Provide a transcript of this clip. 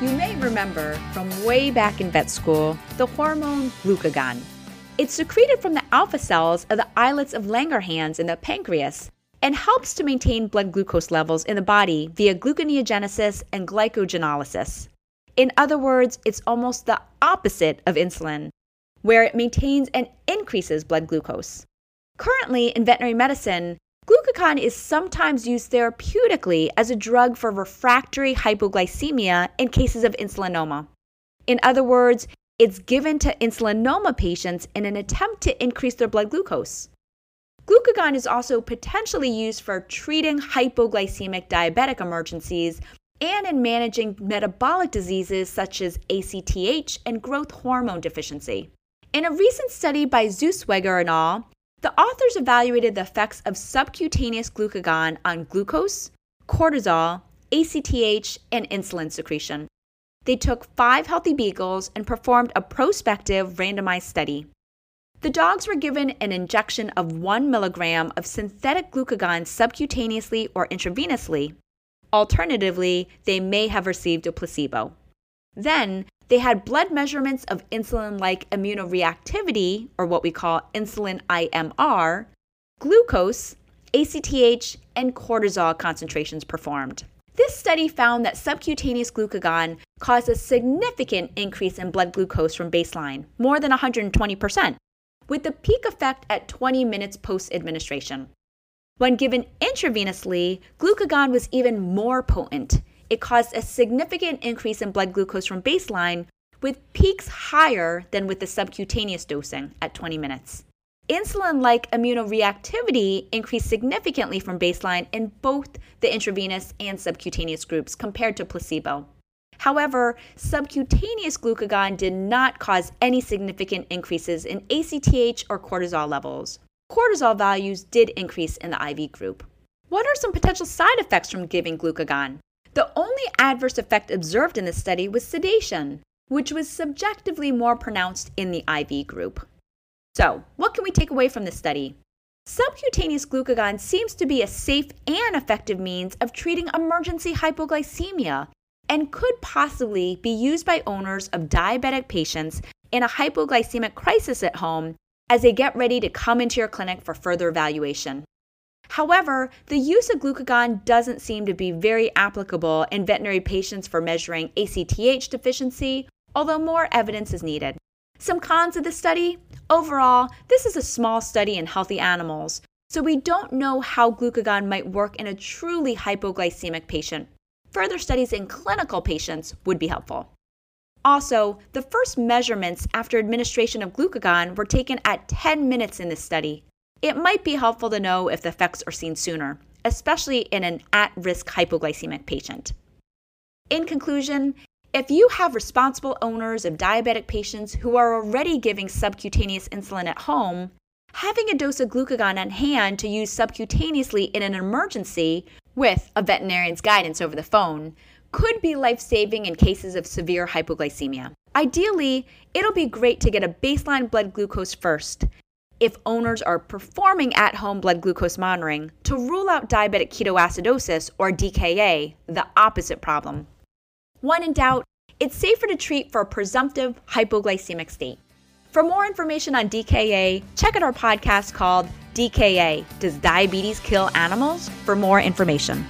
You may remember from way back in vet school the hormone glucagon. It's secreted from the alpha cells of the islets of Langerhans in the pancreas and helps to maintain blood glucose levels in the body via gluconeogenesis and glycogenolysis. In other words, it's almost the opposite of insulin, where it maintains and increases blood glucose. Currently, in veterinary medicine, Glucagon is sometimes used therapeutically as a drug for refractory hypoglycemia in cases of insulinoma. In other words, it's given to insulinoma patients in an attempt to increase their blood glucose. Glucagon is also potentially used for treating hypoglycemic diabetic emergencies and in managing metabolic diseases such as ACTH and growth hormone deficiency. In a recent study by Zeugswetter et al., the authors evaluated the effects of subcutaneous glucagon on glucose, cortisol, ACTH, and insulin secretion. They took five healthy beagles and performed a prospective randomized study. The dogs were given an injection of 1 milligram of synthetic glucagon subcutaneously or intravenously. Alternatively, they may have received a placebo. Then, they had blood measurements of insulin like immunoreactivity, or what we call insulin IMR, glucose, ACTH, and cortisol concentrations performed. This study found that subcutaneous glucagon caused a significant increase in blood glucose from baseline, more than 120%, with the peak effect at 20 minutes post administration. When given intravenously, glucagon was even more potent, it caused a significant increase in blood glucose from baseline, with peaks higher than with the subcutaneous dosing at 20 minutes. Insulin like immunoreactivity increased significantly from baseline in both the intravenous and subcutaneous groups compared to placebo. However, subcutaneous glucagon did not cause any significant increases in ACTH or cortisol levels. Cortisol values did increase in the IV group. What are some potential side effects from giving glucagon? The only adverse effect observed in this study was sedation, which was subjectively more pronounced in the IV group. So, what can we take away from this study? Subcutaneous glucagon seems to be a safe and effective means of treating emergency hypoglycemia and could possibly be used by owners of diabetic patients in a hypoglycemic crisis at home as they get ready to come into your clinic for further evaluation. However, the use of glucagon doesn't seem to be very applicable in veterinary patients for measuring ACTH deficiency, although more evidence is needed. Some cons of the study overall, this is a small study in healthy animals, so we don't know how glucagon might work in a truly hypoglycemic patient. Further studies in clinical patients would be helpful. Also, the first measurements after administration of glucagon were taken at 10 minutes in this study, it might be helpful to know if the effects are seen sooner, especially in an at risk hypoglycemic patient. In conclusion, if you have responsible owners of diabetic patients who are already giving subcutaneous insulin at home, having a dose of glucagon on hand to use subcutaneously in an emergency with a veterinarian's guidance over the phone could be life saving in cases of severe hypoglycemia. Ideally, it'll be great to get a baseline blood glucose first if owners are performing at home blood glucose monitoring to rule out diabetic ketoacidosis or DKA, the opposite problem. When in doubt, it's safer to treat for a presumptive hypoglycemic state. For more information on DKA, check out our podcast called DKA Does Diabetes Kill Animals? for more information.